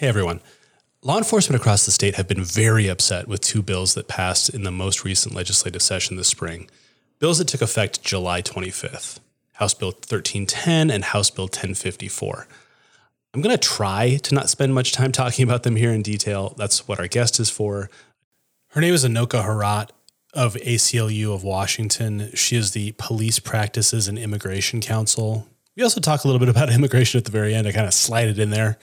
Hey everyone. Law enforcement across the state have been very upset with two bills that passed in the most recent legislative session this spring. Bills that took effect July 25th House Bill 1310 and House Bill 1054. I'm going to try to not spend much time talking about them here in detail. That's what our guest is for. Her name is Enoka Herat of ACLU of Washington. She is the Police Practices and Immigration Counsel. We also talk a little bit about immigration at the very end. I kind of slide it in there.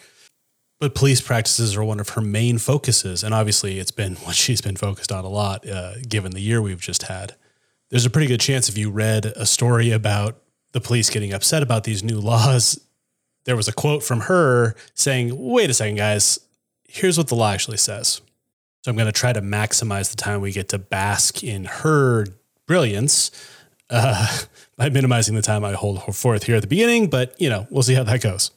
But police practices are one of her main focuses. And obviously, it's been what she's been focused on a lot, uh, given the year we've just had. There's a pretty good chance if you read a story about the police getting upset about these new laws, there was a quote from her saying, wait a second, guys, here's what the law actually says. So I'm going to try to maximize the time we get to bask in her brilliance uh, by minimizing the time I hold forth here at the beginning. But you know, we'll see how that goes.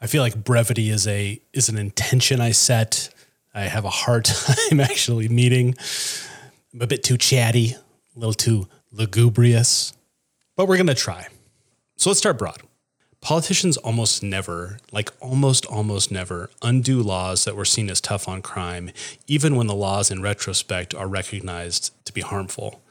I feel like brevity is a is an intention I set. I have a hard time actually meeting. I'm a bit too chatty, a little too lugubrious, but we're gonna try. So let's start broad. Politicians almost never, like almost almost never, undo laws that were seen as tough on crime, even when the laws in retrospect are recognized to be harmful.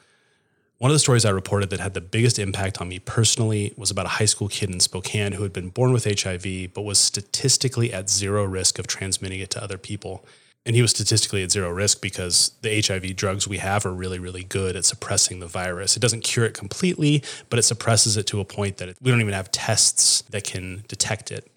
One of the stories I reported that had the biggest impact on me personally was about a high school kid in Spokane who had been born with HIV but was statistically at zero risk of transmitting it to other people. And he was statistically at zero risk because the HIV drugs we have are really, really good at suppressing the virus. It doesn't cure it completely, but it suppresses it to a point that we don't even have tests that can detect it.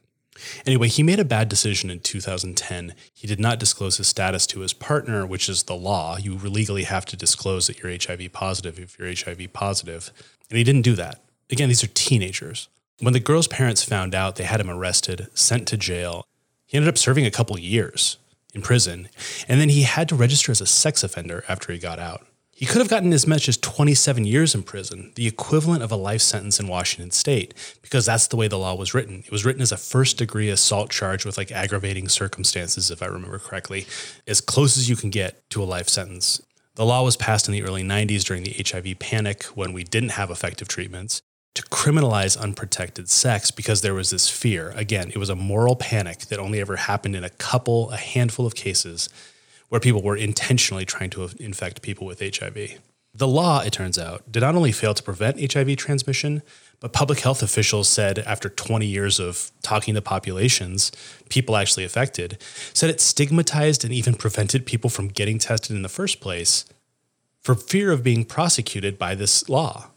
Anyway, he made a bad decision in 2010. He did not disclose his status to his partner, which is the law. You legally have to disclose that you're HIV positive if you're HIV positive. And he didn't do that. Again, these are teenagers. When the girl's parents found out, they had him arrested, sent to jail. He ended up serving a couple years in prison, and then he had to register as a sex offender after he got out. He could have gotten as much as 27 years in prison, the equivalent of a life sentence in Washington state, because that's the way the law was written. It was written as a first degree assault charge with like aggravating circumstances, if I remember correctly, as close as you can get to a life sentence. The law was passed in the early 90s during the HIV panic when we didn't have effective treatments to criminalize unprotected sex because there was this fear. Again, it was a moral panic that only ever happened in a couple, a handful of cases where people were intentionally trying to infect people with HIV. The law, it turns out, did not only fail to prevent HIV transmission, but public health officials said after 20 years of talking to populations, people actually affected, said it stigmatized and even prevented people from getting tested in the first place for fear of being prosecuted by this law.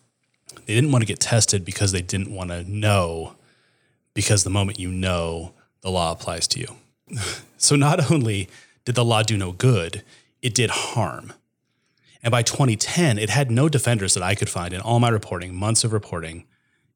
They didn't want to get tested because they didn't want to know, because the moment you know, the law applies to you. so not only did the law do no good, it did harm. And by 2010, it had no defenders that I could find in all my reporting, months of reporting,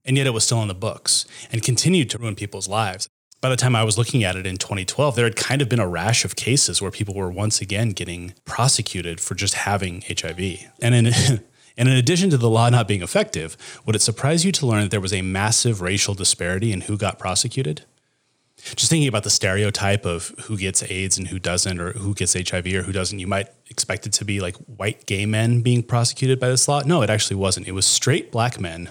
and yet it was still in the books and continued to ruin people's lives. By the time I was looking at it in 2012, there had kind of been a rash of cases where people were once again getting prosecuted for just having HIV. And in And in addition to the law not being effective, would it surprise you to learn that there was a massive racial disparity in who got prosecuted? Just thinking about the stereotype of who gets AIDS and who doesn't, or who gets HIV or who doesn't, you might expect it to be like white gay men being prosecuted by this law. No, it actually wasn't. It was straight black men.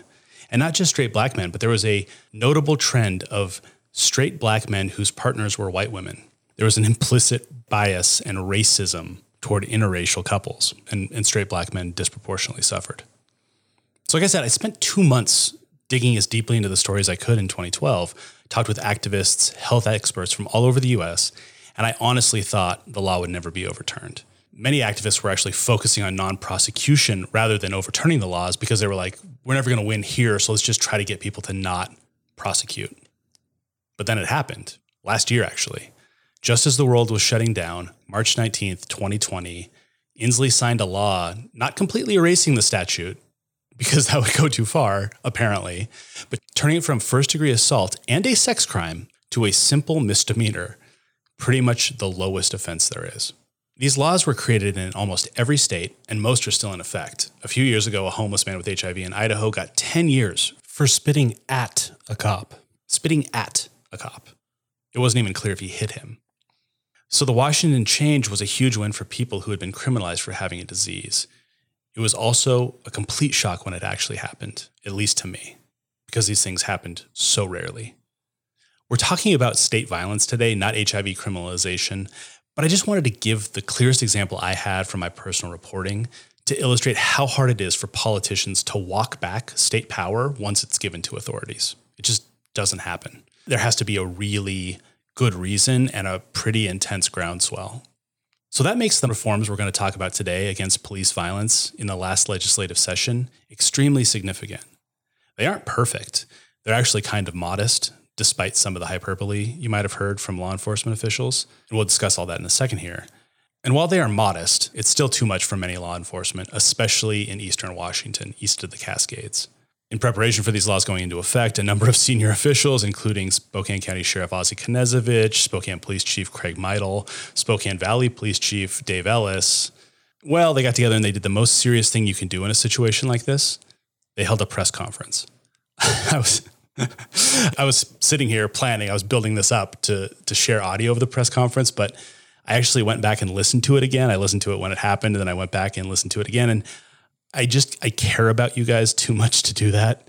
And not just straight black men, but there was a notable trend of straight black men whose partners were white women. There was an implicit bias and racism toward interracial couples, and, and straight black men disproportionately suffered. So, like I said, I spent two months digging as deeply into the story as I could in 2012, talked with activists, health experts from all over the US, and I honestly thought the law would never be overturned. Many activists were actually focusing on non prosecution rather than overturning the laws because they were like, we're never going to win here, so let's just try to get people to not prosecute. But then it happened last year, actually. Just as the world was shutting down, March 19th, 2020, Inslee signed a law not completely erasing the statute, because that would go too far, apparently, but turning it from first degree assault and a sex crime to a simple misdemeanor, pretty much the lowest offense there is. These laws were created in almost every state, and most are still in effect. A few years ago, a homeless man with HIV in Idaho got 10 years for spitting at a cop. Spitting at a cop. It wasn't even clear if he hit him. So the Washington change was a huge win for people who had been criminalized for having a disease. It was also a complete shock when it actually happened, at least to me, because these things happened so rarely. We're talking about state violence today, not HIV criminalization, but I just wanted to give the clearest example I had from my personal reporting to illustrate how hard it is for politicians to walk back state power once it's given to authorities. It just doesn't happen. There has to be a really good reason and a pretty intense groundswell. So that makes the reforms we're going to talk about today against police violence in the last legislative session extremely significant. They aren't perfect. They're actually kind of modest, despite some of the hyperbole you might have heard from law enforcement officials. And we'll discuss all that in a second here. And while they are modest, it's still too much for many law enforcement, especially in eastern Washington, east of the Cascades. In preparation for these laws going into effect, a number of senior officials, including Spokane County Sheriff Ozzie Knezovich, Spokane Police Chief Craig Meidl, Spokane Valley Police Chief Dave Ellis, well, they got together and they did the most serious thing you can do in a situation like this. They held a press conference. I was I was sitting here planning, I was building this up to to share audio of the press conference, but I actually went back and listened to it again. I listened to it when it happened, and then I went back and listened to it again. And I just I care about you guys too much to do that.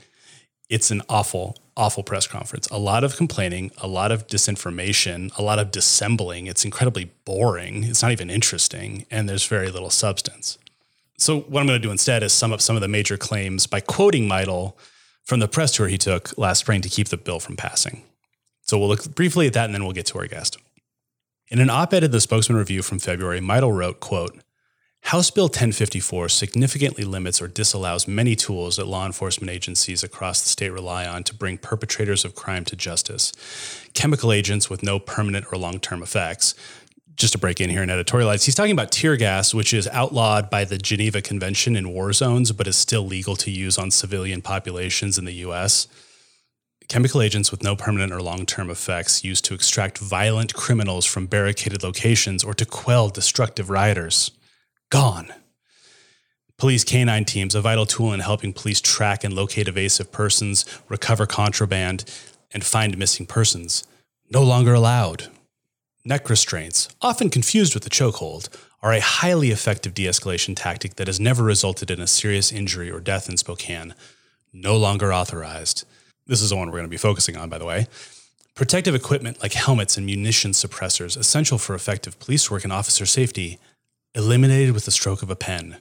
It's an awful, awful press conference. A lot of complaining, a lot of disinformation, a lot of dissembling. It's incredibly boring. It's not even interesting, and there's very little substance. So what I'm going to do instead is sum up some of the major claims by quoting Meidl from the press tour he took last spring to keep the bill from passing. So we'll look briefly at that and then we'll get to our guest. In an op-ed in the Spokesman Review from February, Meidl wrote, quote, House Bill 1054 significantly limits or disallows many tools that law enforcement agencies across the state rely on to bring perpetrators of crime to justice. Chemical agents with no permanent or long term effects. Just to break in here and editorialize, he's talking about tear gas, which is outlawed by the Geneva Convention in war zones, but is still legal to use on civilian populations in the US. Chemical agents with no permanent or long term effects used to extract violent criminals from barricaded locations or to quell destructive rioters gone. Police canine teams, a vital tool in helping police track and locate evasive persons, recover contraband, and find missing persons, no longer allowed. Neck restraints, often confused with the chokehold, are a highly effective de escalation tactic that has never resulted in a serious injury or death in Spokane. No longer authorized. This is the one we're going to be focusing on, by the way. Protective equipment like helmets and munition suppressors, essential for effective police work and officer safety, eliminated with the stroke of a pen.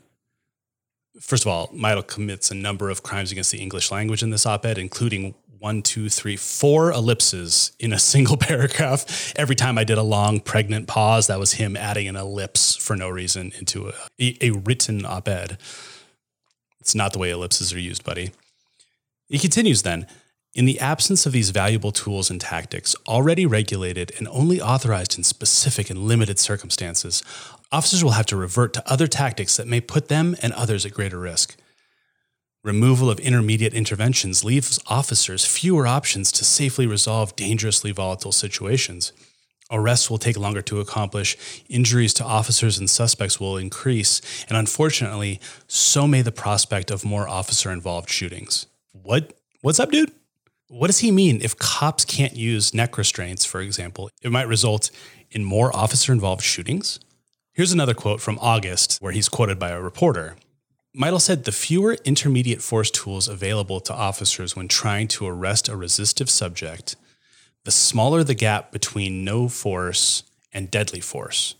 First of all, Meidl commits a number of crimes against the English language in this op ed, including one, two, three, four ellipses in a single paragraph. Every time I did a long, pregnant pause, that was him adding an ellipse for no reason into a, a, a written op ed. It's not the way ellipses are used, buddy. He continues then. In the absence of these valuable tools and tactics, already regulated and only authorized in specific and limited circumstances, officers will have to revert to other tactics that may put them and others at greater risk. Removal of intermediate interventions leaves officers fewer options to safely resolve dangerously volatile situations. Arrests will take longer to accomplish, injuries to officers and suspects will increase, and unfortunately, so may the prospect of more officer involved shootings. What? What's up, dude? What does he mean if cops can't use neck restraints, for example? It might result in more officer involved shootings? Here's another quote from August, where he's quoted by a reporter. Meidl said the fewer intermediate force tools available to officers when trying to arrest a resistive subject, the smaller the gap between no force and deadly force.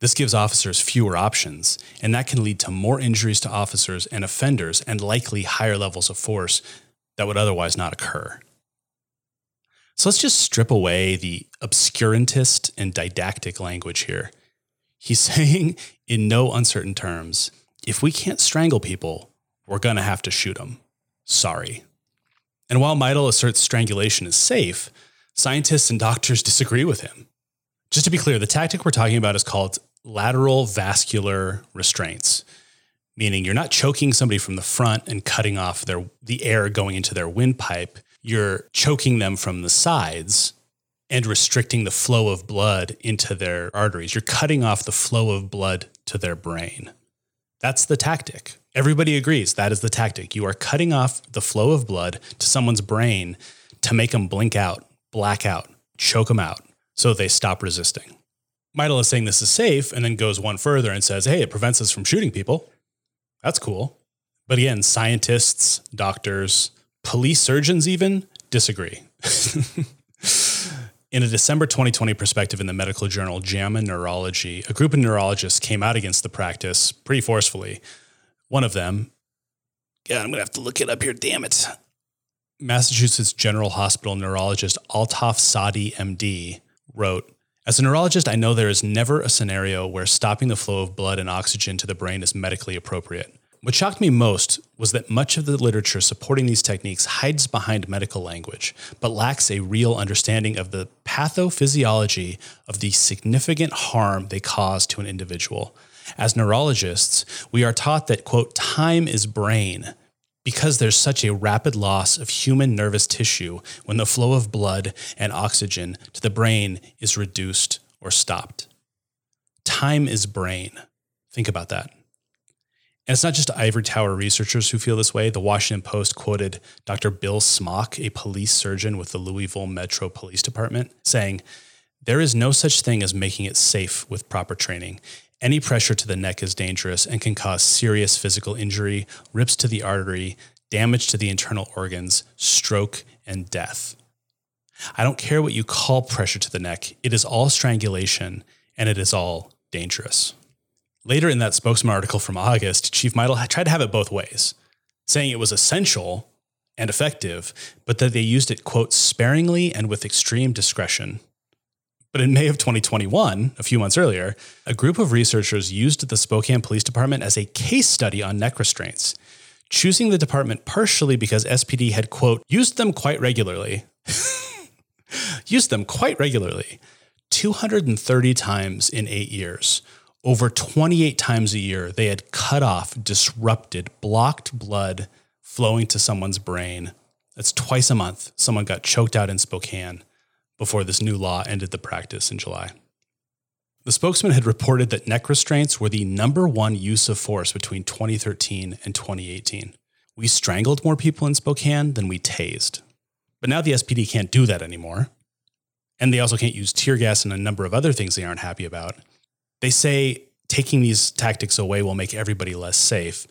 This gives officers fewer options, and that can lead to more injuries to officers and offenders and likely higher levels of force that would otherwise not occur. So let's just strip away the obscurantist and didactic language here He's saying, in no uncertain terms, if we can't strangle people, we're going to have to shoot them. Sorry. And while Meidl asserts strangulation is safe, scientists and doctors disagree with him. Just to be clear, the tactic we're talking about is called lateral vascular restraints, meaning you're not choking somebody from the front and cutting off their the air going into their windpipe. You're choking them from the sides and restricting the flow of blood into their arteries. You're cutting off the flow of blood to their brain. That's the tactic. Everybody agrees that is the tactic. You are cutting off the flow of blood to someone's brain to make them blink out, black out, choke them out so they stop resisting. Meidl is saying this is safe and then goes one further and says, hey, it prevents us from shooting people. That's cool. But again, scientists, doctors, police surgeons even disagree. In a December 2020 perspective in the medical journal JAMA Neurology, a group of neurologists came out against the practice pretty forcefully. One of them, God, I'm going to have to look it up here, damn it. Massachusetts General Hospital neurologist Altaf Saadi, MD, wrote As a neurologist, I know there is never a scenario where stopping the flow of blood and oxygen to the brain is medically appropriate. What shocked me most was that much of the literature supporting these techniques hides behind medical language, but lacks a real understanding of the pathophysiology of the significant harm they cause to an individual. As neurologists, we are taught that, quote, time is brain, because there's such a rapid loss of human nervous tissue when the flow of blood and oxygen to the brain is reduced or stopped. Time is brain. Think about that. And it's not just ivory tower researchers who feel this way. The Washington Post quoted Dr. Bill Smock, a police surgeon with the Louisville Metro Police Department, saying, There is no such thing as making it safe with proper training. Any pressure to the neck is dangerous and can cause serious physical injury, rips to the artery, damage to the internal organs, stroke, and death. I don't care what you call pressure to the neck, it is all strangulation and it is all dangerous. Later in that spokesman article from August, Chief Meidl tried to have it both ways, saying it was essential and effective, but that they used it, quote, sparingly and with extreme discretion. But in May of 2021, a few months earlier, a group of researchers used the Spokane Police Department as a case study on neck restraints, choosing the department partially because SPD had, quote, used them quite regularly. used them quite regularly, 230 times in eight years over 28 times a year, they had cut off, disrupted, blocked blood flowing to someone's brain. That's twice a month. Someone got choked out in Spokane before this new law ended the practice in July. The spokesman had reported that neck restraints were the number one use of force between 2013 and 2018. We strangled more people in Spokane than we tased. But now the SPD can't do that anymore. And they also can't use tear gas and a number of other things they aren't happy about. They say taking these tactics away will make everybody less safe.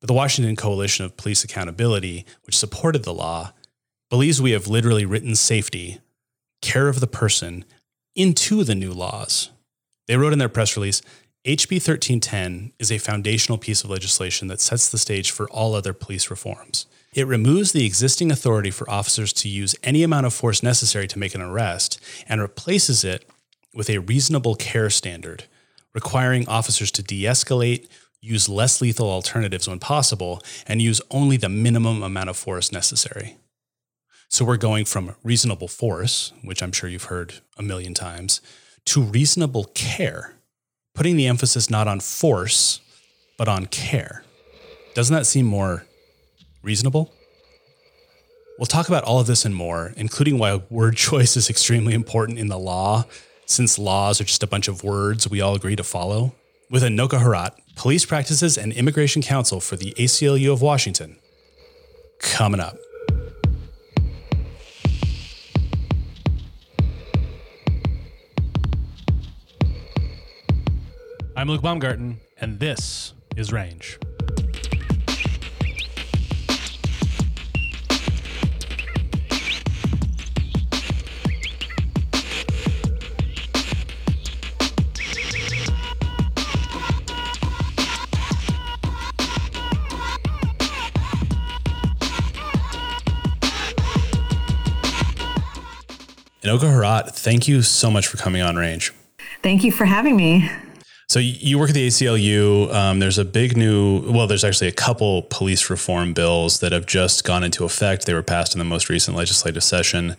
But the Washington Coalition of Police Accountability, which supported the law, believes we have literally written safety, care of the person, into the new laws. They wrote in their press release HB 1310 is a foundational piece of legislation that sets the stage for all other police reforms. It removes the existing authority for officers to use any amount of force necessary to make an arrest and replaces it with a reasonable care standard requiring officers to de escalate, use less lethal alternatives when possible, and use only the minimum amount of force necessary. So we're going from reasonable force, which I'm sure you've heard a million times, to reasonable care, putting the emphasis not on force, but on care. Doesn't that seem more reasonable? We'll talk about all of this and more, including why word choice is extremely important in the law since laws are just a bunch of words we all agree to follow, with Enoka Herat, Police Practices and Immigration Counsel for the ACLU of Washington. Coming up. I'm Luke Baumgarten, and this is Range. Enoka Herat, thank you so much for coming on Range. Thank you for having me. So you work at the ACLU. Um, there's a big new, well, there's actually a couple police reform bills that have just gone into effect. They were passed in the most recent legislative session.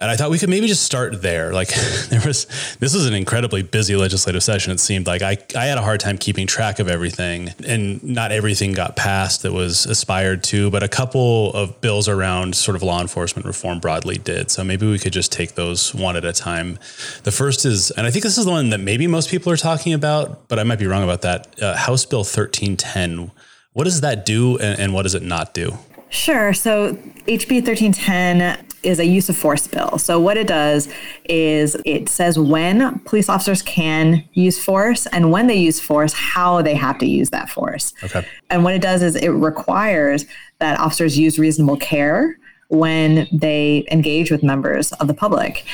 And I thought we could maybe just start there. Like there was, this was an incredibly busy legislative session. It seemed like I, I had a hard time keeping track of everything and not everything got passed that was aspired to, but a couple of bills around sort of law enforcement reform broadly did. So maybe we could just take those one at a time. The first is, and I think this is the one that maybe most people are talking about, but I might be wrong about that. Uh, House Bill 1310. What does that do and, and what does it not do? Sure. So HB 1310 is a use of force bill. So what it does is it says when police officers can use force and when they use force, how they have to use that force. Okay. And what it does is it requires that officers use reasonable care when they engage with members of the public.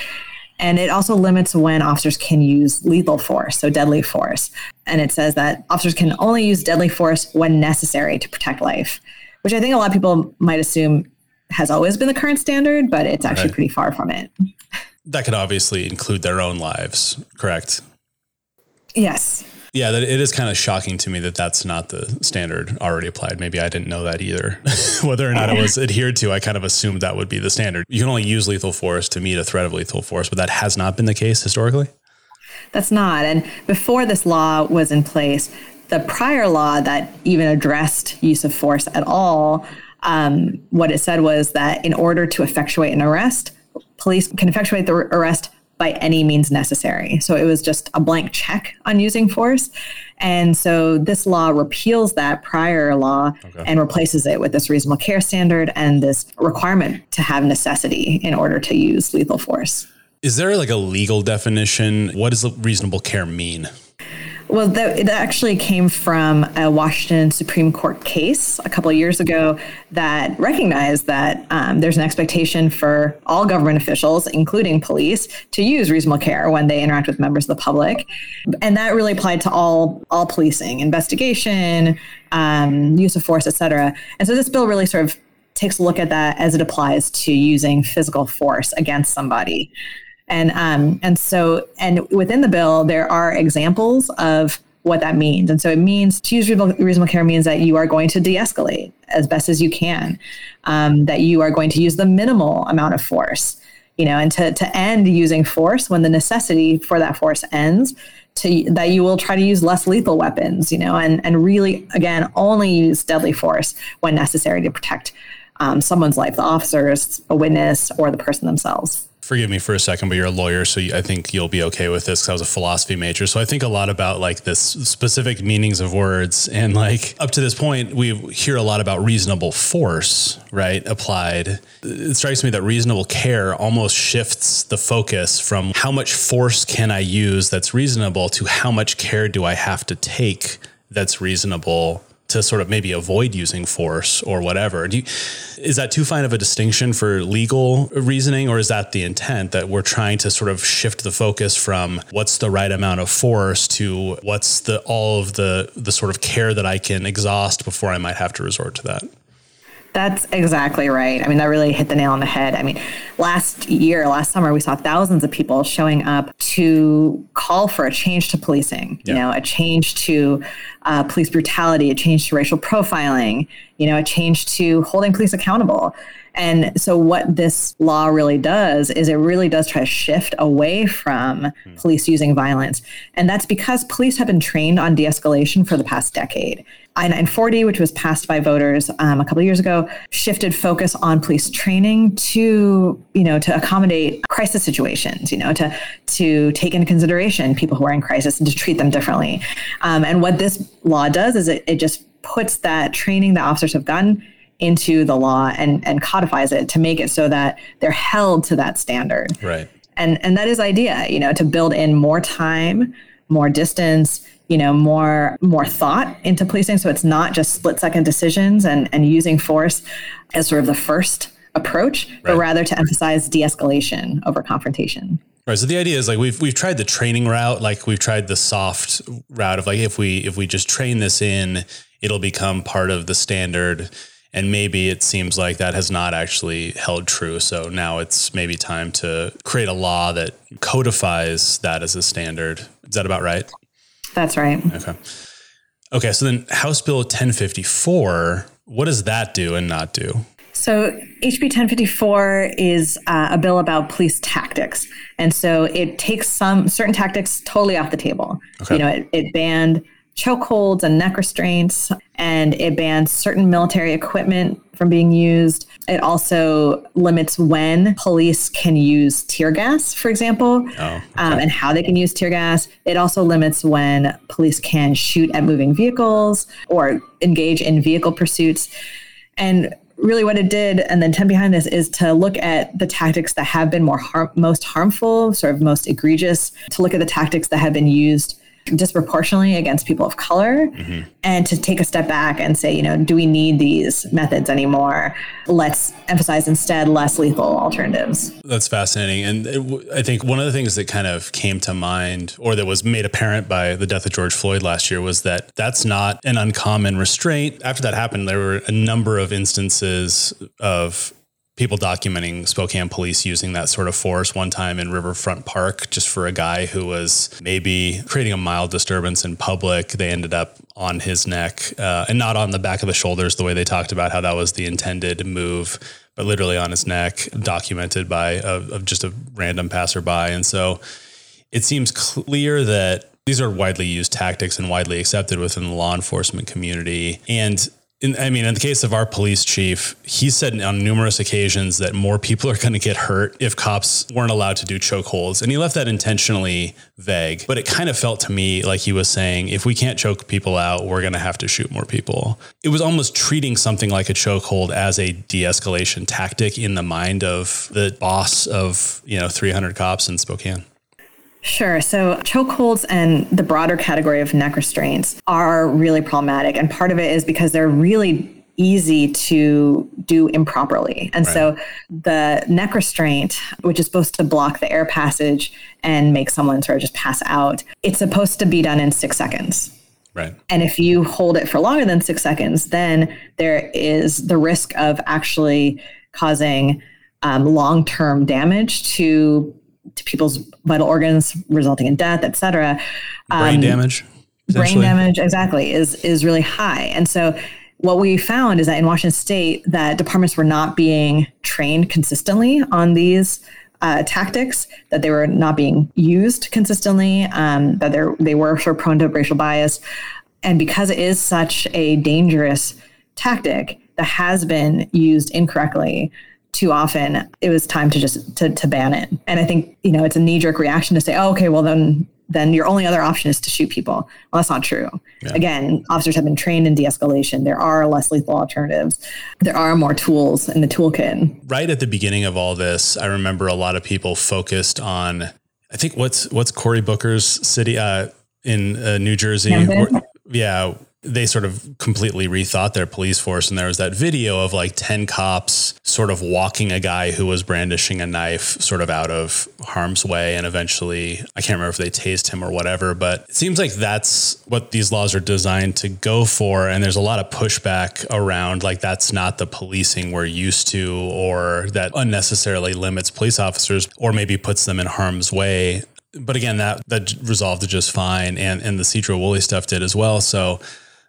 And it also limits when officers can use lethal force, so deadly force. And it says that officers can only use deadly force when necessary to protect life, which I think a lot of people might assume has always been the current standard, but it's actually right. pretty far from it. That could obviously include their own lives, correct? Yes. Yeah, that it is kind of shocking to me that that's not the standard already applied. Maybe I didn't know that either. Whether or not it was adhered to, I kind of assumed that would be the standard. You can only use lethal force to meet a threat of lethal force, but that has not been the case historically. That's not. And before this law was in place, the prior law that even addressed use of force at all, um, what it said was that in order to effectuate an arrest, police can effectuate the arrest by any means necessary. So it was just a blank check on using force. And so this law repeals that prior law okay. and replaces it with this reasonable care standard and this requirement to have necessity in order to use lethal force. Is there like a legal definition? What does reasonable care mean? Well, that, it actually came from a Washington Supreme Court case a couple of years ago that recognized that um, there's an expectation for all government officials, including police, to use reasonable care when they interact with members of the public, and that really applied to all all policing, investigation, um, use of force, et cetera. And so this bill really sort of takes a look at that as it applies to using physical force against somebody. And um, and so and within the bill there are examples of what that means. And so it means to use reasonable, reasonable care means that you are going to de-escalate as best as you can, um, that you are going to use the minimal amount of force, you know, and to, to end using force when the necessity for that force ends, to that you will try to use less lethal weapons, you know, and and really again only use deadly force when necessary to protect um, someone's life, the officers, a witness, or the person themselves forgive me for a second, but you're a lawyer, so I think you'll be okay with this because I was a philosophy major. So I think a lot about like this specific meanings of words. And like up to this point, we hear a lot about reasonable force, right? Applied. It strikes me that reasonable care almost shifts the focus from how much force can I use that's reasonable to how much care do I have to take that's reasonable to sort of maybe avoid using force or whatever. You, is that too fine of a distinction for legal reasoning, or is that the intent that we're trying to sort of shift the focus from what's the right amount of force to what's the all of the the sort of care that I can exhaust before I might have to resort to that? That's exactly right. I mean, that really hit the nail on the head. I mean, last year, last summer, we saw thousands of people showing up to call for a change to policing, yeah. you know, a change to uh, police brutality, a change to racial profiling, you know, a change to holding police accountable. And so, what this law really does is it really does try to shift away from mm. police using violence. And that's because police have been trained on de escalation for the past decade. I 940, which was passed by voters um, a couple of years ago, shifted focus on police training to, you know, to accommodate crisis situations, you know, to to take into consideration people who are in crisis and to treat them differently. Um, and what this law does is it, it just puts that training that officers have gotten into the law and and codifies it to make it so that they're held to that standard. Right. And and that is idea, you know, to build in more time, more distance, you know, more more thought into policing. So it's not just split second decisions and and using force as sort of the first approach, right. but rather to emphasize de-escalation over confrontation. Right. So the idea is like we've we've tried the training route, like we've tried the soft route of like if we if we just train this in, it'll become part of the standard and maybe it seems like that has not actually held true. So now it's maybe time to create a law that codifies that as a standard. Is that about right? That's right. Okay. Okay. So then House Bill 1054, what does that do and not do? So, HB 1054 is uh, a bill about police tactics. And so it takes some certain tactics totally off the table. Okay. You know, it, it banned chokeholds and neck restraints, and it bans certain military equipment from being used. It also limits when police can use tear gas, for example, oh, okay. um, and how they can use tear gas. It also limits when police can shoot at moving vehicles or engage in vehicle pursuits. And really what it did and the intent behind this is to look at the tactics that have been more harm, most harmful sort of most egregious to look at the tactics that have been used disproportionately against people of color mm-hmm. and to take a step back and say, you know, do we need these methods anymore? Let's emphasize instead less lethal alternatives. That's fascinating. And it, I think one of the things that kind of came to mind or that was made apparent by the death of George Floyd last year was that that's not an uncommon restraint. After that happened, there were a number of instances of people documenting Spokane police using that sort of force one time in Riverfront Park just for a guy who was maybe creating a mild disturbance in public. They ended up on his neck uh, and not on the back of the shoulders the way they talked about how that was the intended move, but literally on his neck, documented by a, of just a random passerby. And so it seems clear that these are widely used tactics and widely accepted within the law enforcement community. And in, I mean, in the case of our police chief, he said on numerous occasions that more people are going to get hurt if cops weren't allowed to do chokeholds. And he left that intentionally vague. But it kind of felt to me like he was saying, if we can't choke people out, we're going to have to shoot more people. It was almost treating something like a chokehold as a de escalation tactic in the mind of the boss of, you know, 300 cops in Spokane. Sure. So chokeholds and the broader category of neck restraints are really problematic. And part of it is because they're really easy to do improperly. And right. so the neck restraint, which is supposed to block the air passage and make someone sort of just pass out, it's supposed to be done in six seconds. Right. And if you hold it for longer than six seconds, then there is the risk of actually causing um, long term damage to to people's vital organs, resulting in death, et cetera. Brain um, damage. Brain damage, exactly, is is really high. And so what we found is that in Washington State, that departments were not being trained consistently on these uh, tactics, that they were not being used consistently, um, that they they were sort of prone to racial bias, and because it is such a dangerous tactic that has been used incorrectly too often, it was time to just to, to ban it. And I think, you know, it's a knee jerk reaction to say, oh, okay, well then then your only other option is to shoot people. Well, that's not true. Yeah. Again, officers have been trained in de-escalation. There are less lethal alternatives. There are more tools in the toolkit. Right at the beginning of all this, I remember a lot of people focused on I think what's what's Cory Booker's city uh, in uh, New Jersey. yeah, they sort of completely rethought their police force. And there was that video of like 10 cops sort of walking a guy who was brandishing a knife sort of out of harm's way. And eventually, I can't remember if they tased him or whatever, but it seems like that's what these laws are designed to go for. And there's a lot of pushback around like that's not the policing we're used to, or that unnecessarily limits police officers or maybe puts them in harm's way but again, that that resolved just fine, and and the Sedro-Woolley stuff did as well. So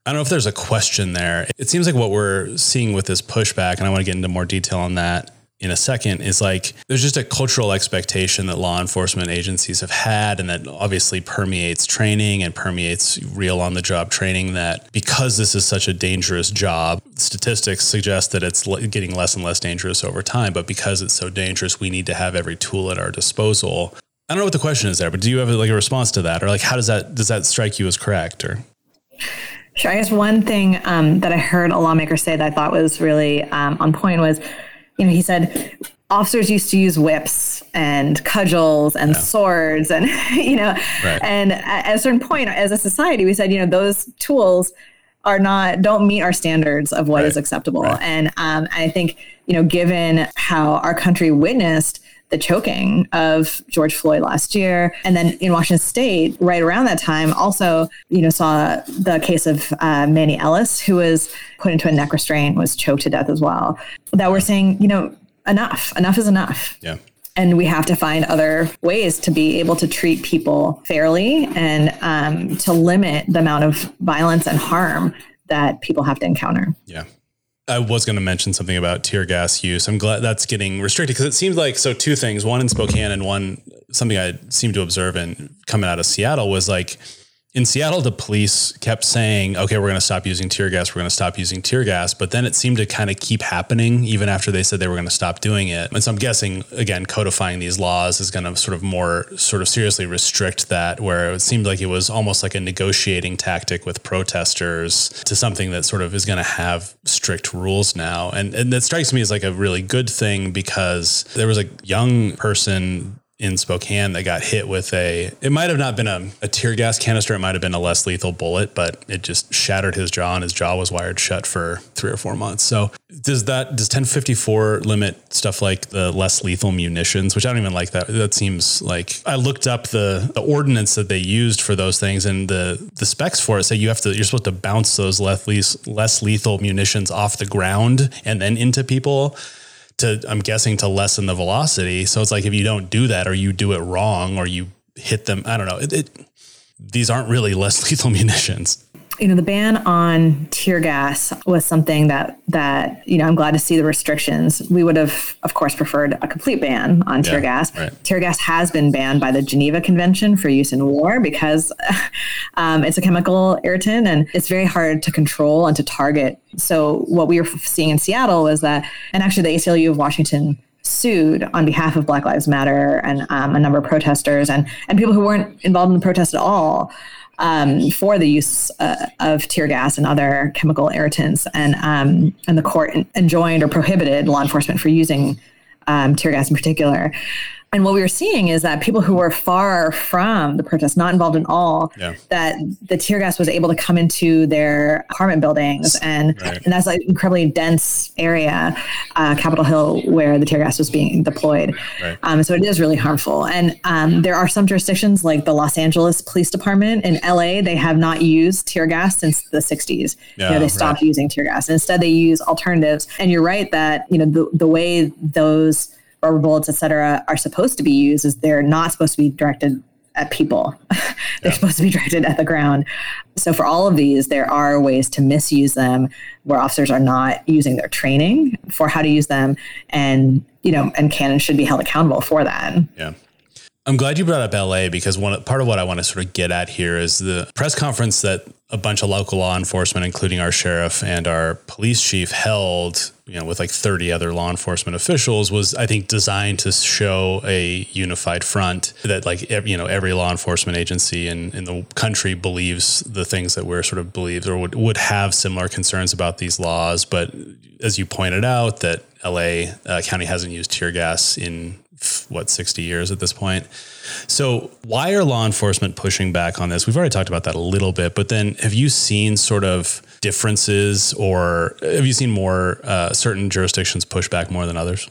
I don't know if there's a question there. It seems like what we're seeing with this pushback, and I want to get into more detail on that in a second, is like there's just a cultural expectation that law enforcement agencies have had, and that obviously permeates training and permeates real on the job training. That because this is such a dangerous job, statistics suggest that it's getting less and less dangerous over time. But because it's so dangerous, we need to have every tool at our disposal. I don't know what the question is there, but do you have like a response to that, or like how does that does that strike you as correct, or? Sure. I guess one thing um, that I heard a lawmaker say that I thought was really um, on point was, you know, he said officers used to use whips and cudgels and yeah. swords and, you know, right. and at a certain point as a society, we said, you know, those tools are not, don't meet our standards of what right. is acceptable. Right. And um, I think, you know, given how our country witnessed the choking of George Floyd last year. And then in Washington State, right around that time, also, you know, saw the case of uh, Manny Ellis, who was put into a neck restraint, was choked to death as well. That we're saying, you know, enough, enough is enough. Yeah. And we have to find other ways to be able to treat people fairly and um, to limit the amount of violence and harm that people have to encounter. Yeah. I was going to mention something about tear gas use. I'm glad that's getting restricted because it seems like so two things. One in Spokane and one something I seem to observe in coming out of Seattle was like in Seattle, the police kept saying, okay, we're going to stop using tear gas. We're going to stop using tear gas. But then it seemed to kind of keep happening even after they said they were going to stop doing it. And so I'm guessing, again, codifying these laws is going to sort of more sort of seriously restrict that, where it seemed like it was almost like a negotiating tactic with protesters to something that sort of is going to have strict rules now. And, and that strikes me as like a really good thing because there was a young person in Spokane that got hit with a, it might have not been a, a, tear gas canister. It might have been a less lethal bullet, but it just shattered his jaw and his jaw was wired shut for three or four months. So does that, does 1054 limit stuff like the less lethal munitions, which I don't even like that. That seems like I looked up the, the ordinance that they used for those things and the, the specs for it say you have to, you're supposed to bounce those less, less lethal munitions off the ground and then into people to I'm guessing to lessen the velocity. So it's like if you don't do that or you do it wrong or you hit them, I don't know. It, it, these aren't really less lethal munitions you know the ban on tear gas was something that that you know i'm glad to see the restrictions. We would have of course preferred a complete ban on tear yeah, gas. right. tear gas has been banned by the geneva convention for use in war because um, it's a chemical irritant and it's very hard to control and to target. So what we were seeing in seattle was that and actually the aclu of washington sued on behalf of Black Lives Matter and um, a number of protesters and and people who weren't involved in the protest at all um, for the use uh, of tear gas and other chemical irritants, and um, and the court enjoined or prohibited law enforcement for using um, tear gas in particular. And what we were seeing is that people who were far from the protest, not involved at all, yeah. that the tear gas was able to come into their apartment buildings, and right. and that's like incredibly dense area, uh, Capitol Hill, where the tear gas was being deployed. Right. Um, so it is really harmful. And um, there are some jurisdictions like the Los Angeles Police Department in LA, they have not used tear gas since the 60s. Yeah, you know, they stopped right. using tear gas. Instead, they use alternatives. And you're right that you know the the way those rubber bullets, et cetera, are supposed to be used is they're not supposed to be directed at people. they're yeah. supposed to be directed at the ground. So for all of these, there are ways to misuse them where officers are not using their training for how to use them and you know, and can should be held accountable for that. Yeah. I'm glad you brought up LA because one part of what I want to sort of get at here is the press conference that a bunch of local law enforcement, including our sheriff and our police chief, held, you know, with like 30 other law enforcement officials, was I think designed to show a unified front that like you know every law enforcement agency in in the country believes the things that we're sort of believes or would would have similar concerns about these laws, but as you pointed out, that LA uh, County hasn't used tear gas in what 60 years at this point. So why are law enforcement pushing back on this? We've already talked about that a little bit, but then have you seen sort of differences or have you seen more uh, certain jurisdictions push back more than others?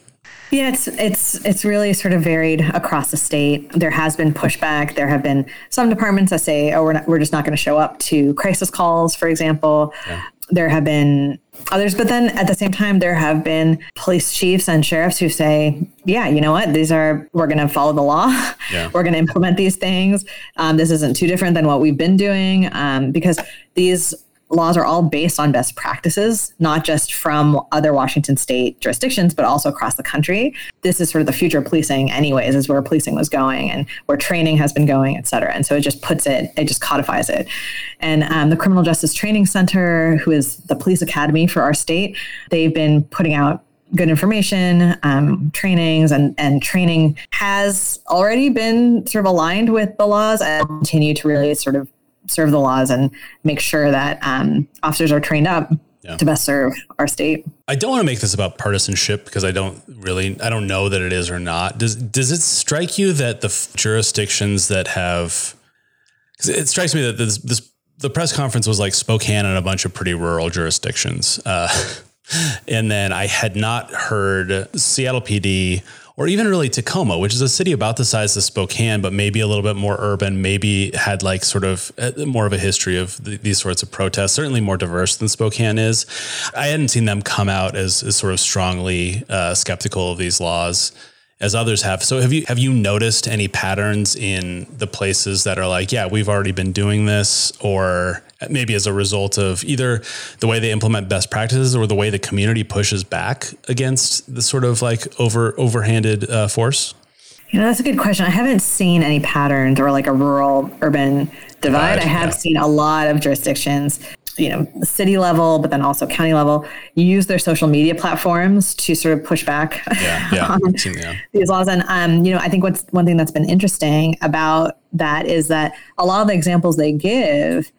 Yeah, it's it's it's really sort of varied across the state. There has been pushback. There have been some departments that say, "Oh, we're not, we're just not going to show up to crisis calls," for example. Yeah. There have been others. But then at the same time, there have been police chiefs and sheriffs who say, yeah, you know what? These are, we're going to follow the law. Yeah. we're going to implement these things. Um, this isn't too different than what we've been doing um, because these laws are all based on best practices, not just from other Washington state jurisdictions, but also across the country. This is sort of the future of policing, anyways, is where policing was going and where training has been going, et cetera. And so it just puts it, it just codifies it. And um, the Criminal Justice Training Center, who is the police academy for our state, they've been putting out good information, um, trainings, and, and training has already been sort of aligned with the laws and continue to really sort of serve the laws and make sure that um, officers are trained up yeah. to best serve our state. I don't want to make this about partisanship because I don't really I don't know that it is or not. Does does it strike you that the f- jurisdictions that have it strikes me that this, this the press conference was like Spokane and a bunch of pretty rural jurisdictions. Uh, and then I had not heard Seattle PD or even really Tacoma, which is a city about the size of Spokane, but maybe a little bit more urban, maybe had like sort of uh, more of a history of th- these sorts of protests, certainly more diverse than Spokane is. I hadn't seen them come out as, as sort of strongly uh, skeptical of these laws as others have. So have you have you noticed any patterns in the places that are like, yeah, we've already been doing this, or maybe as a result of either the way they implement best practices or the way the community pushes back against the sort of like over overhanded uh, force? You know, that's a good question. I haven't seen any patterns or like a rural urban divide. I have yeah. seen a lot of jurisdictions, you know, city level, but then also county level, use their social media platforms to sort of push back yeah, yeah. on seen, these laws. And um, you know, I think what's one thing that's been interesting about that is that a lot of the examples they give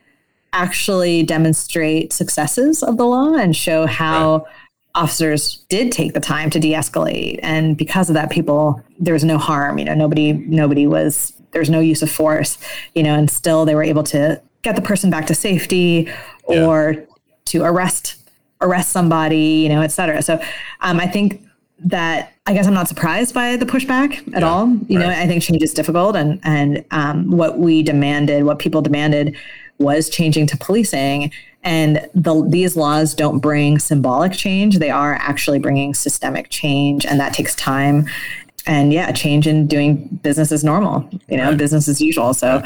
actually demonstrate successes of the law and show how right. officers did take the time to de-escalate and because of that people there was no harm you know nobody nobody was there's no use of force you know and still they were able to get the person back to safety yeah. or to arrest arrest somebody you know et cetera so um, i think that I guess I'm not surprised by the pushback at yeah, all. You right. know, I think change is difficult, and and um, what we demanded, what people demanded, was changing to policing. And the, these laws don't bring symbolic change; they are actually bringing systemic change, and that takes time. And yeah, change in doing business as normal. You know, right. business as usual. So,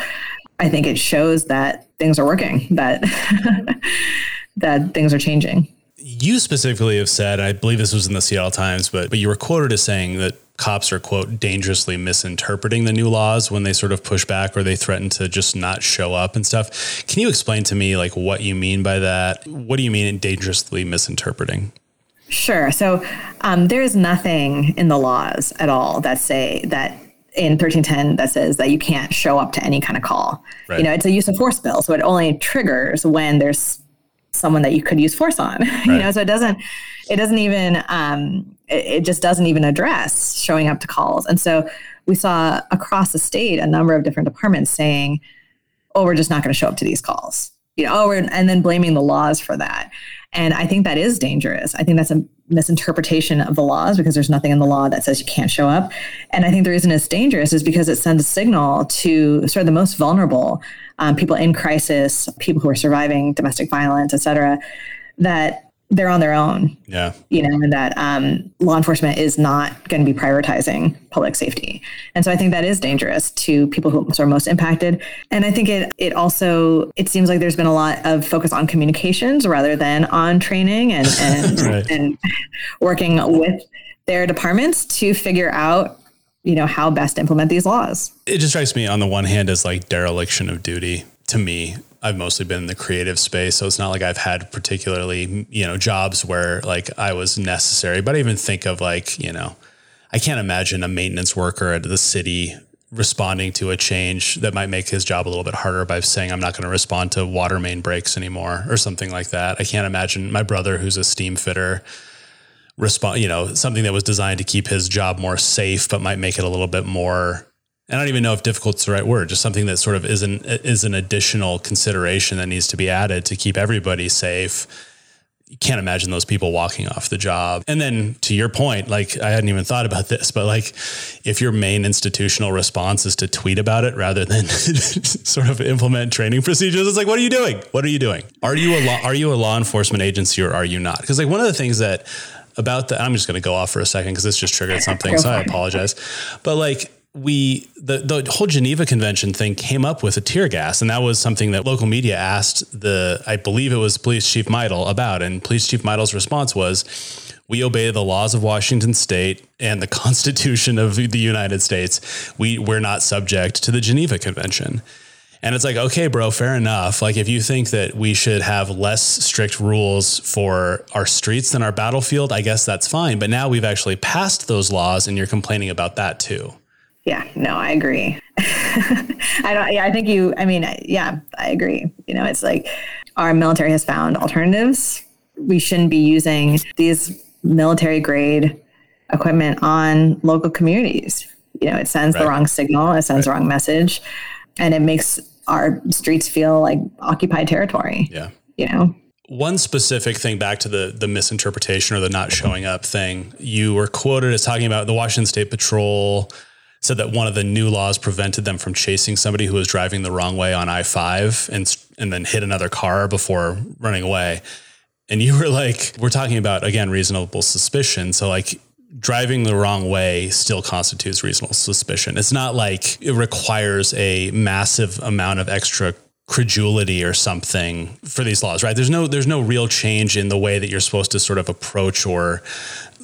I think it shows that things are working. That that things are changing you specifically have said, I believe this was in the Seattle Times, but but you were quoted as saying that cops are quote dangerously misinterpreting the new laws when they sort of push back or they threaten to just not show up and stuff. Can you explain to me like what you mean by that? What do you mean in dangerously misinterpreting? Sure. So um, there is nothing in the laws at all that say that in 1310 that says that you can't show up to any kind of call. Right. You know, it's a use of force bill, so it only triggers when there's someone that you could use force on right. you know so it doesn't it doesn't even um, it, it, just doesn't even address showing up to calls and so we saw across the state a number of different departments saying oh we're just not going to show up to these calls you know oh and then blaming the laws for that and i think that is dangerous i think that's a misinterpretation of the laws because there's nothing in the law that says you can't show up. And i think the reason it's dangerous is because it sends a signal to sort of the most vulnerable um, people in crisis, people who are surviving domestic violence, et cetera, that they're on their own. Yeah. You know, and that um, law enforcement is not going to be prioritizing public safety. And so I think that is dangerous to people who are most impacted. And I think it it also it seems like there's been a lot of focus on communications rather than on training and and, right. and working with their departments to figure out you know how best to implement these laws. It just strikes me on the one hand as like dereliction of duty to me. I've mostly been in the creative space, so it's not like I've had particularly, you know, jobs where like I was necessary, but I even think of like, you know, I can't imagine a maintenance worker at the city responding to a change that might make his job a little bit harder by saying I'm not going to respond to water main breaks anymore or something like that. I can't imagine my brother who's a steam fitter respond, you know, something that was designed to keep his job more safe, but might make it a little bit more. I don't even know if difficult is the right word. Just something that sort of is an is an additional consideration that needs to be added to keep everybody safe. You can't imagine those people walking off the job. And then to your point, like I hadn't even thought about this, but like if your main institutional response is to tweet about it rather than sort of implement training procedures, it's like, what are you doing? What are you doing? Are you a law, are you a law enforcement agency or are you not? Because like one of the things that about the. I'm just going to go off for a second because this just triggered something, so I apologize. But like we the the whole Geneva Convention thing came up with a tear gas, and that was something that local media asked the I believe it was Police Chief Meidl about, and Police Chief Meidl's response was. We obey the laws of Washington State and the Constitution of the United States. We we're not subject to the Geneva Convention. And it's like, okay, bro, fair enough. Like, if you think that we should have less strict rules for our streets than our battlefield, I guess that's fine. But now we've actually passed those laws and you're complaining about that too. Yeah, no, I agree. I don't, yeah, I think you, I mean, yeah, I agree. You know, it's like our military has found alternatives. We shouldn't be using these military grade equipment on local communities. You know, it sends right. the wrong signal, it sends right. the wrong message, and it makes our streets feel like occupied territory. Yeah. You know? One specific thing back to the the misinterpretation or the not showing up thing, you were quoted as talking about the Washington State Patrol said that one of the new laws prevented them from chasing somebody who was driving the wrong way on I-5 and and then hit another car before running away. And you were like, we're talking about again reasonable suspicion. So like driving the wrong way still constitutes reasonable suspicion. It's not like it requires a massive amount of extra credulity or something for these laws, right? There's no there's no real change in the way that you're supposed to sort of approach or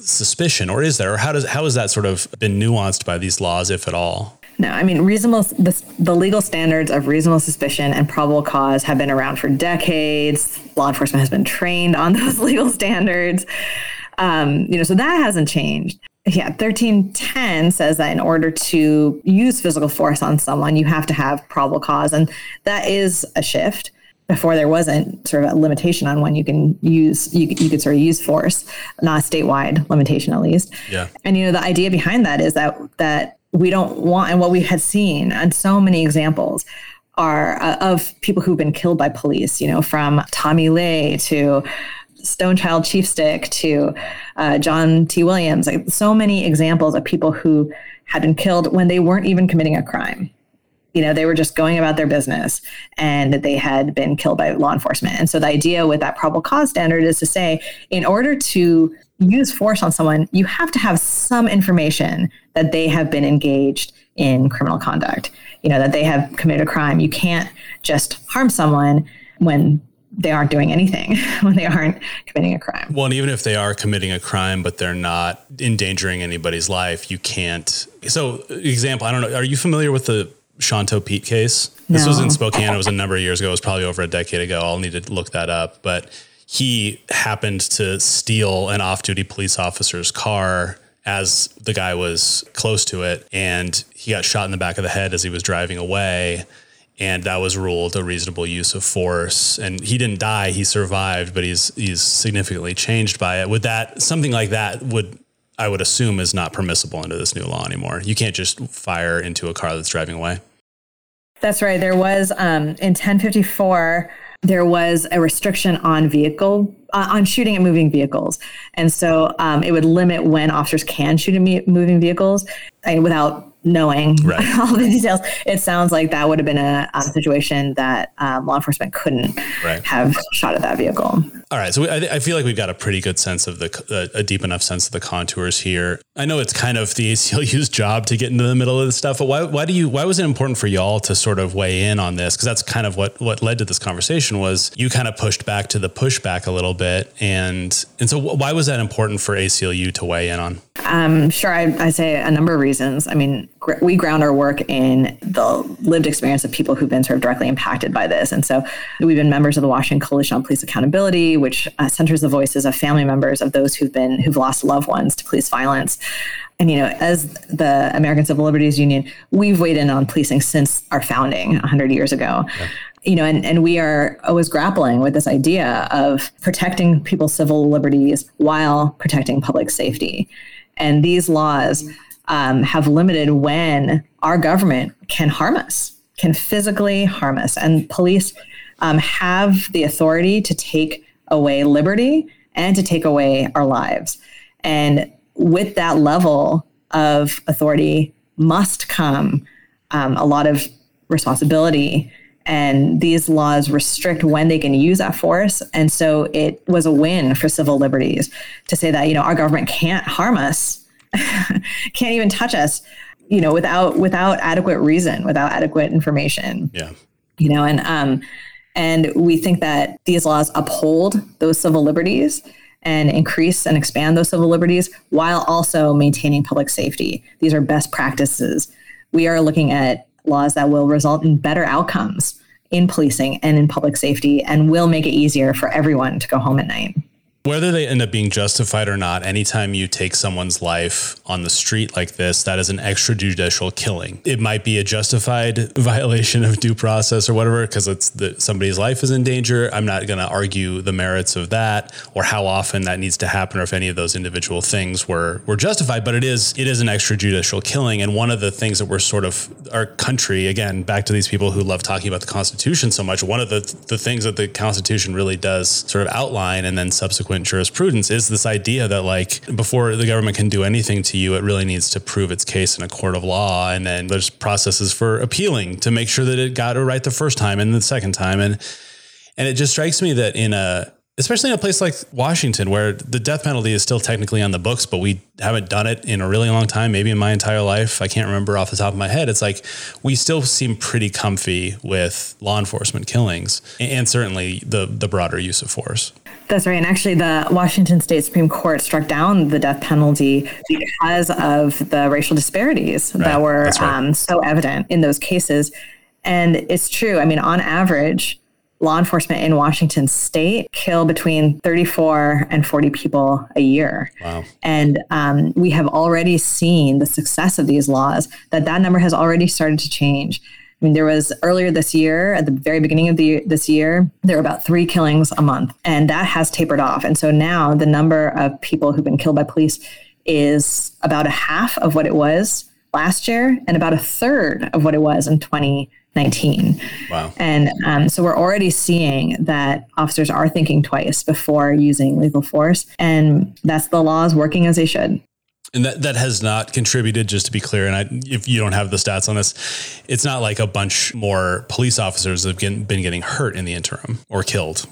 suspicion, or is there? Or how does how has that sort of been nuanced by these laws, if at all? No, I mean reasonable. The, the legal standards of reasonable suspicion and probable cause have been around for decades. Law enforcement has been trained on those legal standards. Um, you know, so that hasn't changed. Yeah, 1310 says that in order to use physical force on someone, you have to have probable cause. And that is a shift. Before there wasn't sort of a limitation on when you can use you, you could sort of use force not a statewide limitation at least yeah and you know the idea behind that is that that we don't want and what we had seen and so many examples are uh, of people who've been killed by police you know from Tommy Le to Stonechild Chiefstick to uh, John T. Williams, like so many examples of people who had been killed when they weren't even committing a crime. You know, they were just going about their business and they had been killed by law enforcement. And so the idea with that probable cause standard is to say, in order to use force on someone, you have to have some information that they have been engaged in criminal conduct, you know, that they have committed a crime. You can't just harm someone when they aren't doing anything when they aren't committing a crime. Well, and even if they are committing a crime, but they're not endangering anybody's life, you can't. So, example, I don't know. Are you familiar with the Shonto Pete case? This no. was in Spokane. It was a number of years ago. It was probably over a decade ago. I'll need to look that up. But he happened to steal an off duty police officer's car as the guy was close to it. And he got shot in the back of the head as he was driving away and that was ruled a reasonable use of force. And he didn't die; he survived, but he's he's significantly changed by it. Would that something like that would I would assume is not permissible under this new law anymore? You can't just fire into a car that's driving away. That's right. There was um, in 1054 there was a restriction on vehicle uh, on shooting at moving vehicles, and so um, it would limit when officers can shoot at moving vehicles without knowing right. all the details, it sounds like that would have been a, a situation that um, law enforcement couldn't right. have shot at that vehicle. All right, so I, I, feel like we've got a pretty good sense of the a deep enough sense of the contours here. I know it's kind of the ACLU's job to get into the middle of this stuff, but why why do you why was it important for y'all to sort of weigh in on this? Because that's kind of what what led to this conversation was you kind of pushed back to the pushback a little bit, and and so why was that important for ACLU to weigh in on? Um, sure, I, I say a number of reasons. I mean, we ground our work in the lived experience of people who've been sort of directly impacted by this. And so we've been members of the Washington Coalition on Police Accountability, which uh, centers the voices of family members of those who've been who've lost loved ones to police violence. And you know, as the American Civil Liberties Union, we've weighed in on policing since our founding 100 years ago. Yeah you know, and, and we are always grappling with this idea of protecting people's civil liberties while protecting public safety. And these laws um, have limited when our government can harm us, can physically harm us. And police um, have the authority to take away liberty and to take away our lives. And with that level of authority must come um, a lot of responsibility. And these laws restrict when they can use that force. And so it was a win for civil liberties to say that, you know, our government can't harm us can't even touch us, you know, without without adequate reason, without adequate information. Yeah. You know, and um and we think that these laws uphold those civil liberties and increase and expand those civil liberties while also maintaining public safety. These are best practices. We are looking at laws that will result in better outcomes in policing and in public safety and will make it easier for everyone to go home at night whether they end up being justified or not, anytime you take someone's life on the street like this, that is an extrajudicial killing. It might be a justified violation of due process or whatever, because it's the, somebody's life is in danger. I'm not going to argue the merits of that or how often that needs to happen or if any of those individual things were were justified. But it is it is an extrajudicial killing, and one of the things that we're sort of our country again back to these people who love talking about the Constitution so much. One of the the things that the Constitution really does sort of outline and then subsequent subsequent jurisprudence is this idea that like before the government can do anything to you, it really needs to prove its case in a court of law, and then there's processes for appealing to make sure that it got it right the first time and the second time, and and it just strikes me that in a especially in a place like Washington, where the death penalty is still technically on the books, but we haven't done it in a really long time, maybe in my entire life. I can't remember off the top of my head. It's like we still seem pretty comfy with law enforcement killings and certainly the, the broader use of force. That's right. And actually, the Washington State Supreme Court struck down the death penalty because of the racial disparities right. that were right. um, so evident in those cases. And it's true. I mean, on average, law enforcement in Washington state kill between 34 and 40 people a year. Wow. And um, we have already seen the success of these laws, that that number has already started to change. I mean, there was earlier this year, at the very beginning of the this year, there were about three killings a month, and that has tapered off. And so now the number of people who've been killed by police is about a half of what it was last year, and about a third of what it was in 2019. Wow. And um, so we're already seeing that officers are thinking twice before using lethal force, and that's the laws working as they should. And that, that has not contributed, just to be clear. And I, if you don't have the stats on this, it's not like a bunch more police officers have been getting hurt in the interim or killed.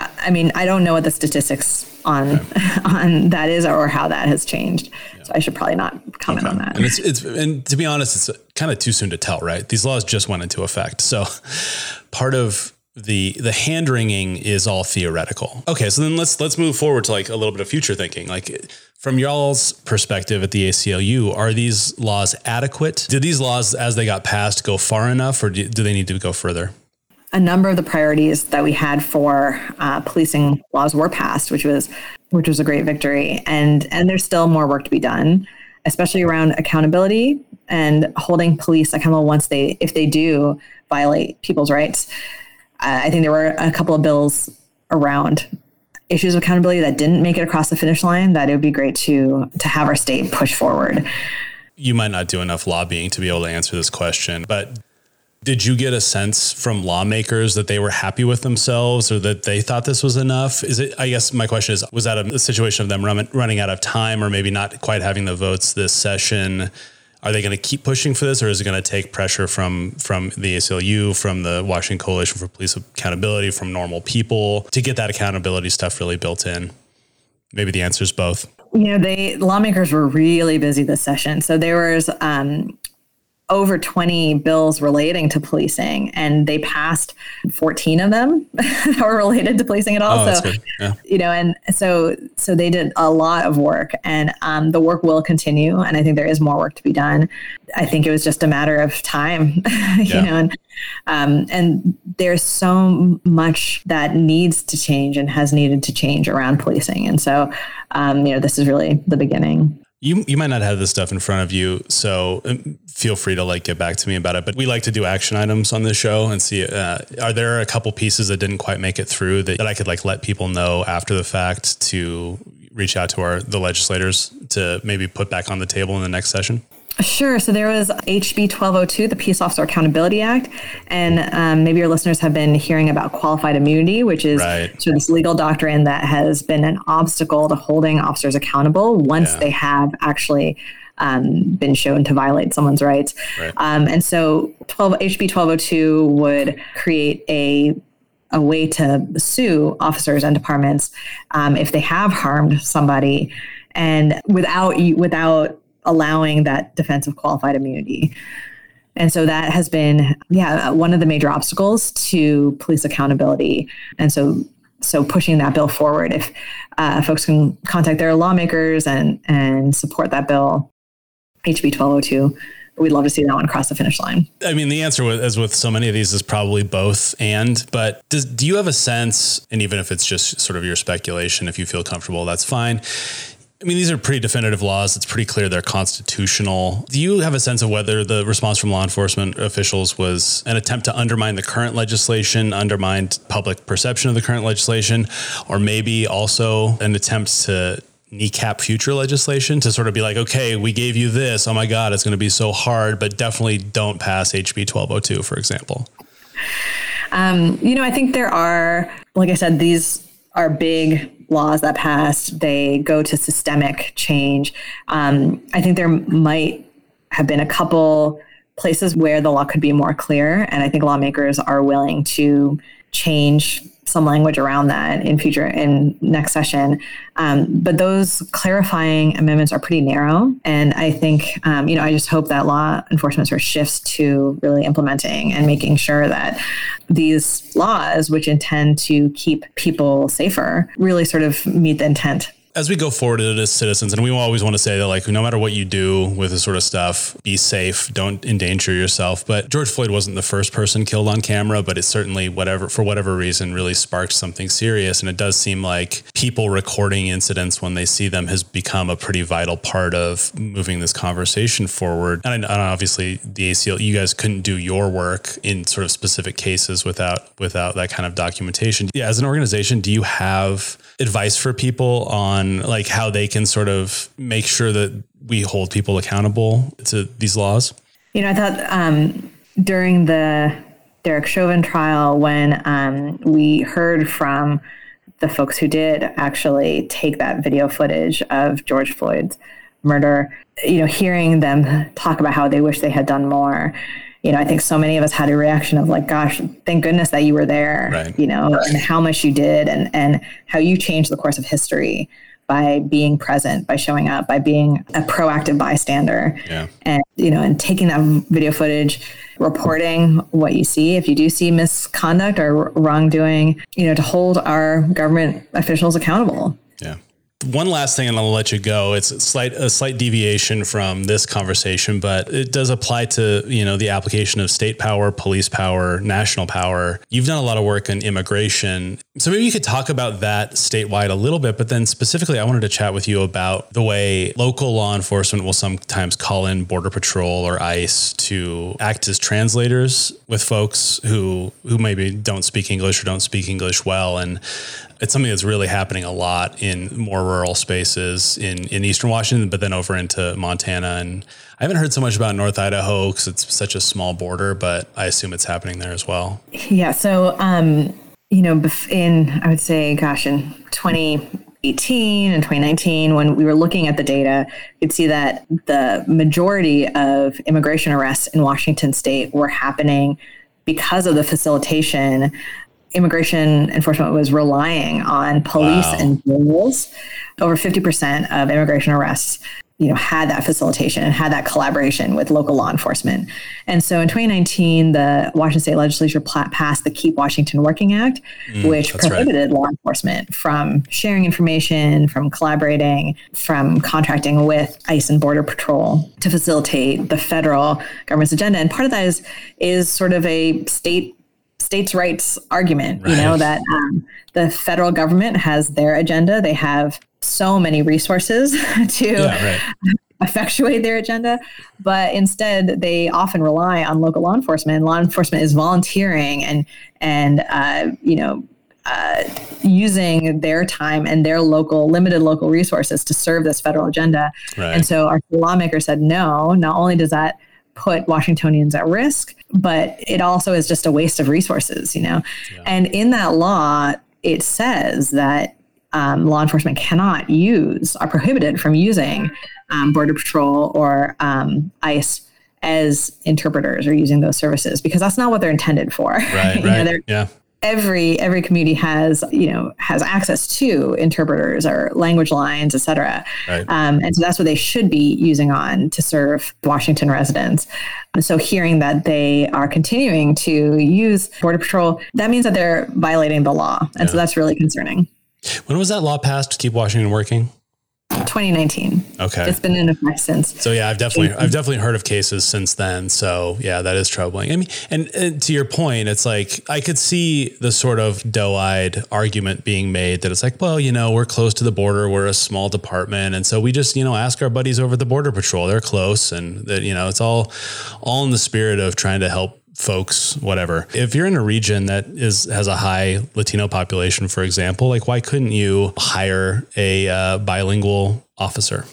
I mean, I don't know what the statistics on okay. on that is or how that has changed. Yeah. So I should probably not comment okay. on that. And it's it's and to be honest, it's kind of too soon to tell, right? These laws just went into effect. So part of the the hand wringing is all theoretical. Okay, so then let's let's move forward to like a little bit of future thinking. Like from y'all's perspective at the ACLU, are these laws adequate? Did these laws, as they got passed, go far enough, or do, do they need to go further? A number of the priorities that we had for uh, policing laws were passed, which was which was a great victory, and and there's still more work to be done, especially around accountability and holding police accountable once they if they do violate people's rights. Uh, I think there were a couple of bills around issues of accountability that didn't make it across the finish line that it would be great to to have our state push forward. You might not do enough lobbying to be able to answer this question, but did you get a sense from lawmakers that they were happy with themselves or that they thought this was enough? Is it, I guess my question is, was that a, a situation of them run, running out of time or maybe not quite having the votes this session? Are they going to keep pushing for this, or is it going to take pressure from from the ACLU, from the Washington Coalition for Police Accountability, from normal people to get that accountability stuff really built in? Maybe the answer is both. You know, they lawmakers were really busy this session, so there was um, over 20 bills relating to policing and they passed 14 of them that were related to policing at all oh, so yeah. you know and so so they did a lot of work and um, the work will continue and i think there is more work to be done i think it was just a matter of time you yeah. know and um, and there's so much that needs to change and has needed to change around policing and so um, you know this is really the beginning you you might not have this stuff in front of you, so um, feel free to like get back to me about it. But we like to do action items on this show and see. Uh, are there a couple pieces that didn't quite make it through that, that I could like let people know after the fact to reach out to our the legislators to maybe put back on the table in the next session? Sure. So there was HB 1202, the Peace Officer Accountability Act. And um, maybe your listeners have been hearing about qualified immunity, which is right. sort of this legal doctrine that has been an obstacle to holding officers accountable once yeah. they have actually um, been shown to violate someone's rights. Right. Um, and so 12, HB 1202 would create a a way to sue officers and departments um, if they have harmed somebody and without without allowing that defense of qualified immunity. And so that has been, yeah, one of the major obstacles to police accountability. And so, so pushing that bill forward. If uh, folks can contact their lawmakers and and support that bill, HB 1202, we'd love to see that one cross the finish line. I mean, the answer, as with so many of these, is probably both and. But does do you have a sense, and even if it's just sort of your speculation, if you feel comfortable, that's fine. I mean, these are pretty definitive laws. It's pretty clear they're constitutional. Do you have a sense of whether the response from law enforcement officials was an attempt to undermine the current legislation, undermine public perception of the current legislation, or maybe also an attempt to kneecap future legislation to sort of be like, okay, we gave you this. Oh my God, it's going to be so hard, but definitely don't pass HB 1202, for example? Um, you know, I think there are, like I said, these are big laws that passed, they go to systemic change. Um, I think there might have been a couple places where the law could be more clear, and I think lawmakers are willing to change some language around that in future in next session. Um, but those clarifying amendments are pretty narrow, and I think um, you know I just hope that law enforcement sort of shifts to really implementing and making sure that these laws, which intend to keep people safer, really sort of meet the intent as we go forward as citizens, and we always want to say that, like, no matter what you do with this sort of stuff, be safe, don't endanger yourself. But George Floyd wasn't the first person killed on camera, but it certainly, whatever, for whatever reason, really sparked something serious. And it does seem like people recording incidents when they see them has become a pretty vital part of moving this conversation forward. And, and obviously, the ACL, you guys couldn't do your work in sort of specific cases without without that kind of documentation. Yeah, as an organization, do you have advice for people on like how they can sort of make sure that we hold people accountable to these laws? You know, I thought um, during the Derek Chauvin trial, when um, we heard from the folks who did actually take that video footage of George Floyd's murder, you know, hearing them talk about how they wish they had done more you know, I think so many of us had a reaction of like, gosh, thank goodness that you were there, right. you know, and how much you did and, and how you changed the course of history by being present, by showing up, by being a proactive bystander. Yeah. And, you know, and taking that video footage, reporting what you see. If you do see misconduct or wrongdoing, you know, to hold our government officials accountable. Yeah one last thing, and I'll let you go. It's a slight a slight deviation from this conversation, but it does apply to you know the application of state power, police power, national power. You've done a lot of work in immigration, so maybe you could talk about that statewide a little bit. But then specifically, I wanted to chat with you about the way local law enforcement will sometimes call in Border Patrol or ICE to act as translators with folks who who maybe don't speak English or don't speak English well, and it's something that's really happening a lot in more rural spaces in, in Eastern Washington, but then over into Montana. And I haven't heard so much about North Idaho because it's such a small border, but I assume it's happening there as well. Yeah. So, um, you know, in, I would say, gosh, in 2018 and 2019, when we were looking at the data, you'd see that the majority of immigration arrests in Washington state were happening because of the facilitation immigration enforcement was relying on police wow. and jails. Over 50% of immigration arrests you know had that facilitation and had that collaboration with local law enforcement and so in 2019 the washington state legislature passed the keep washington working act mm, which prohibited right. law enforcement from sharing information from collaborating from contracting with ice and border patrol to facilitate the federal government's agenda and part of that is is sort of a state states' rights argument. Right. You know that um, the federal government has their agenda; they have so many resources to yeah, right. effectuate their agenda, but instead they often rely on local law enforcement. Law enforcement is volunteering and and uh, you know. Uh, using their time and their local limited local resources to serve this federal agenda, right. and so our lawmaker said no. Not only does that put Washingtonians at risk, but it also is just a waste of resources, you know? Yeah. And in that law, it says that um, law enforcement cannot use, are prohibited from using um, Border Patrol or um, ICE as interpreters or using those services because that's not what they're intended for. Right, right. know, yeah every every community has you know has access to interpreters or language lines, et cetera. Right. Um, and so that's what they should be using on to serve Washington residents. So hearing that they are continuing to use Border Patrol, that means that they're violating the law, and yeah. so that's really concerning. When was that law passed to keep Washington working? 2019. Okay. It's been in effect since. So yeah, I've definitely I've definitely heard of cases since then. So yeah, that is troubling. I mean, and, and to your point, it's like I could see the sort of doe-eyed argument being made that it's like, well, you know, we're close to the border, we're a small department, and so we just you know ask our buddies over at the border patrol. They're close, and that you know it's all all in the spirit of trying to help folks, whatever. If you're in a region that is has a high Latino population, for example, like why couldn't you hire a uh, bilingual officer?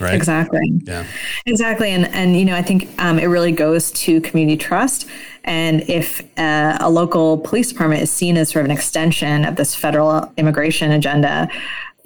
Right. Exactly. Yeah. Exactly. And and you know, I think um, it really goes to community trust. And if uh, a local police department is seen as sort of an extension of this federal immigration agenda,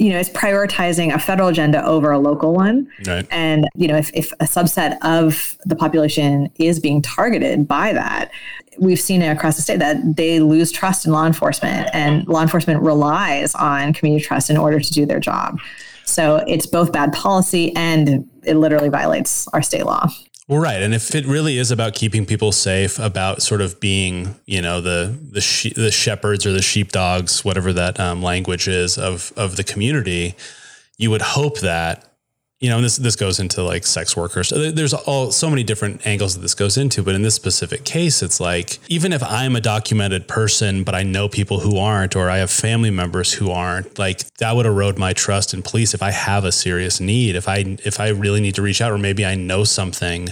you know, it's prioritizing a federal agenda over a local one. Right. And, you know, if, if a subset of the population is being targeted by that, we've seen it across the state that they lose trust in law enforcement and law enforcement relies on community trust in order to do their job. So it's both bad policy and it literally violates our state law. Well, right, and if it really is about keeping people safe, about sort of being, you know, the the she- the shepherds or the sheepdogs, whatever that um, language is of of the community, you would hope that you know, and this this goes into like sex workers. There's all so many different angles that this goes into, but in this specific case, it's like even if I'm a documented person, but I know people who aren't, or I have family members who aren't, like that would erode my trust in police if I have a serious need, if I if I really need to reach out, or maybe I know something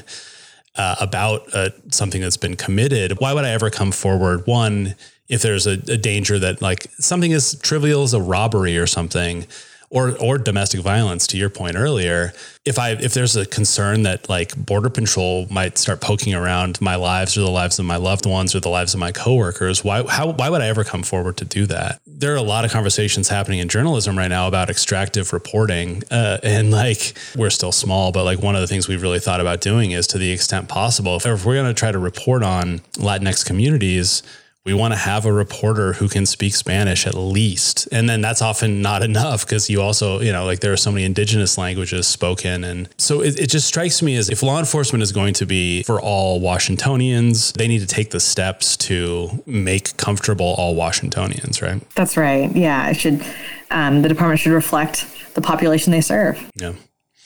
uh, about uh, something that's been committed. Why would I ever come forward? One, if there's a, a danger that like something as trivial as a robbery or something or or domestic violence to your point earlier if i if there's a concern that like border patrol might start poking around my lives or the lives of my loved ones or the lives of my coworkers why how why would i ever come forward to do that? There are a lot of conversations happening in journalism right now about extractive reporting uh, and like we're still small but like one of the things we've really thought about doing is to the extent possible if, if we're going to try to report on latinx communities we want to have a reporter who can speak Spanish at least. And then that's often not enough because you also, you know, like there are so many indigenous languages spoken. And so it, it, just strikes me as if law enforcement is going to be for all Washingtonians, they need to take the steps to make comfortable all Washingtonians, right? That's right. Yeah. It should, um, the department should reflect the population they serve. Yeah.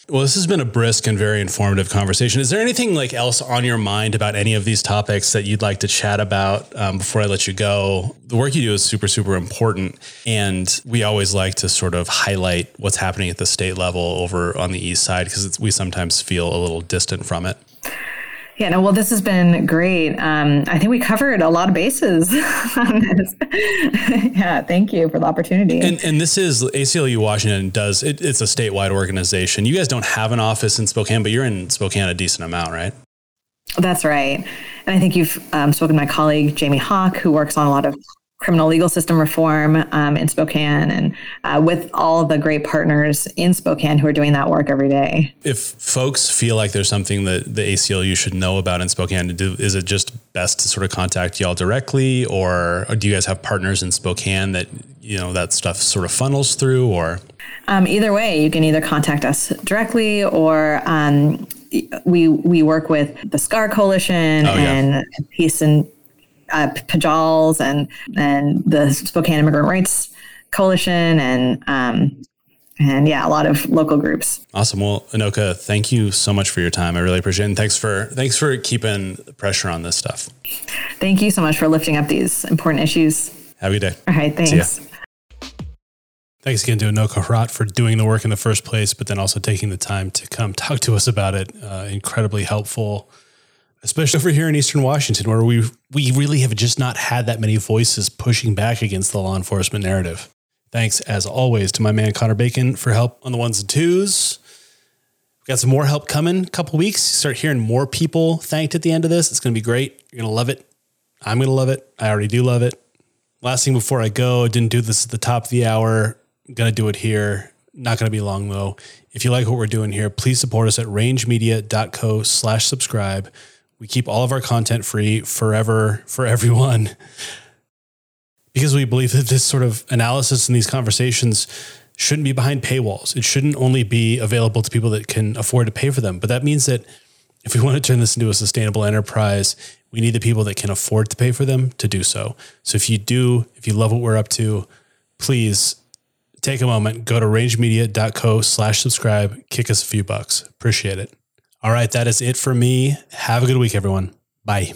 Well, this has been a brisk and very informative conversation. Is there anything like else on your mind about any of these topics that you'd like to chat about um, before I let you go? The work you do is super, super important, and we always like to sort of highlight what's happening at the state level over on the east side because we sometimes feel a little distant from it. Yeah, no, well, this has been great. Um, I think we covered a lot of bases on this. yeah, thank you for the opportunity. And, and this is ACLU Washington does it, it's a statewide organization. You guys don't have an office in Spokane, but you're in Spokane a decent amount, right? That's right. And I think you've um, spoken to my colleague Jaime Hawk, who works on a lot of criminal legal system reform um, in Spokane and uh, with all the great partners in Spokane who are doing that work every day. If folks feel like there's something that the ACLU should know about in Spokane, is it just best to sort of contact y'all directly or, or do you guys have partners in Spokane that, you know, that stuff sort of funnels through or? Um, either way, you can either contact us directly or um, we we work with the SCAR Coalition oh, yeah. and Peace and uh, PJALS and and the Spokane Immigrant Rights Coalition and um, and yeah, a lot of local groups. Awesome. Well, Enoka, thank you so much for your time. I really appreciate it. And thanks for thanks for keeping the pressure on this stuff. Thank you so much for lifting up these important issues. Have a good day. All right. Thanks. Thanks again to Enoka Herat for doing the work in the first place, but then also taking the time to come talk to us about it. Uh, incredibly helpful especially over here in Eastern Washington, where we we really have just not had that many voices pushing back against the law enforcement narrative. Thanks, as always, to my man Connor Bacon for help on the ones and twos. We got some more help coming. A couple weeks, start hearing more people thanked at the end of this. It's going to be great. You're going to love it. I'm going to love it. I already do love it. Last thing before I go, didn't do this at the top of the hour. I'm Going to do it here. Not going to be long though. If you like what we're doing here, please support us at rangemedia.co slash subscribe. We keep all of our content free forever for everyone because we believe that this sort of analysis and these conversations shouldn't be behind paywalls. It shouldn't only be available to people that can afford to pay for them. But that means that if we want to turn this into a sustainable enterprise, we need the people that can afford to pay for them to do so. So if you do, if you love what we're up to, please take a moment, go to rangemedia.co slash subscribe, kick us a few bucks. Appreciate it. All right, that is it for me. Have a good week, everyone. Bye.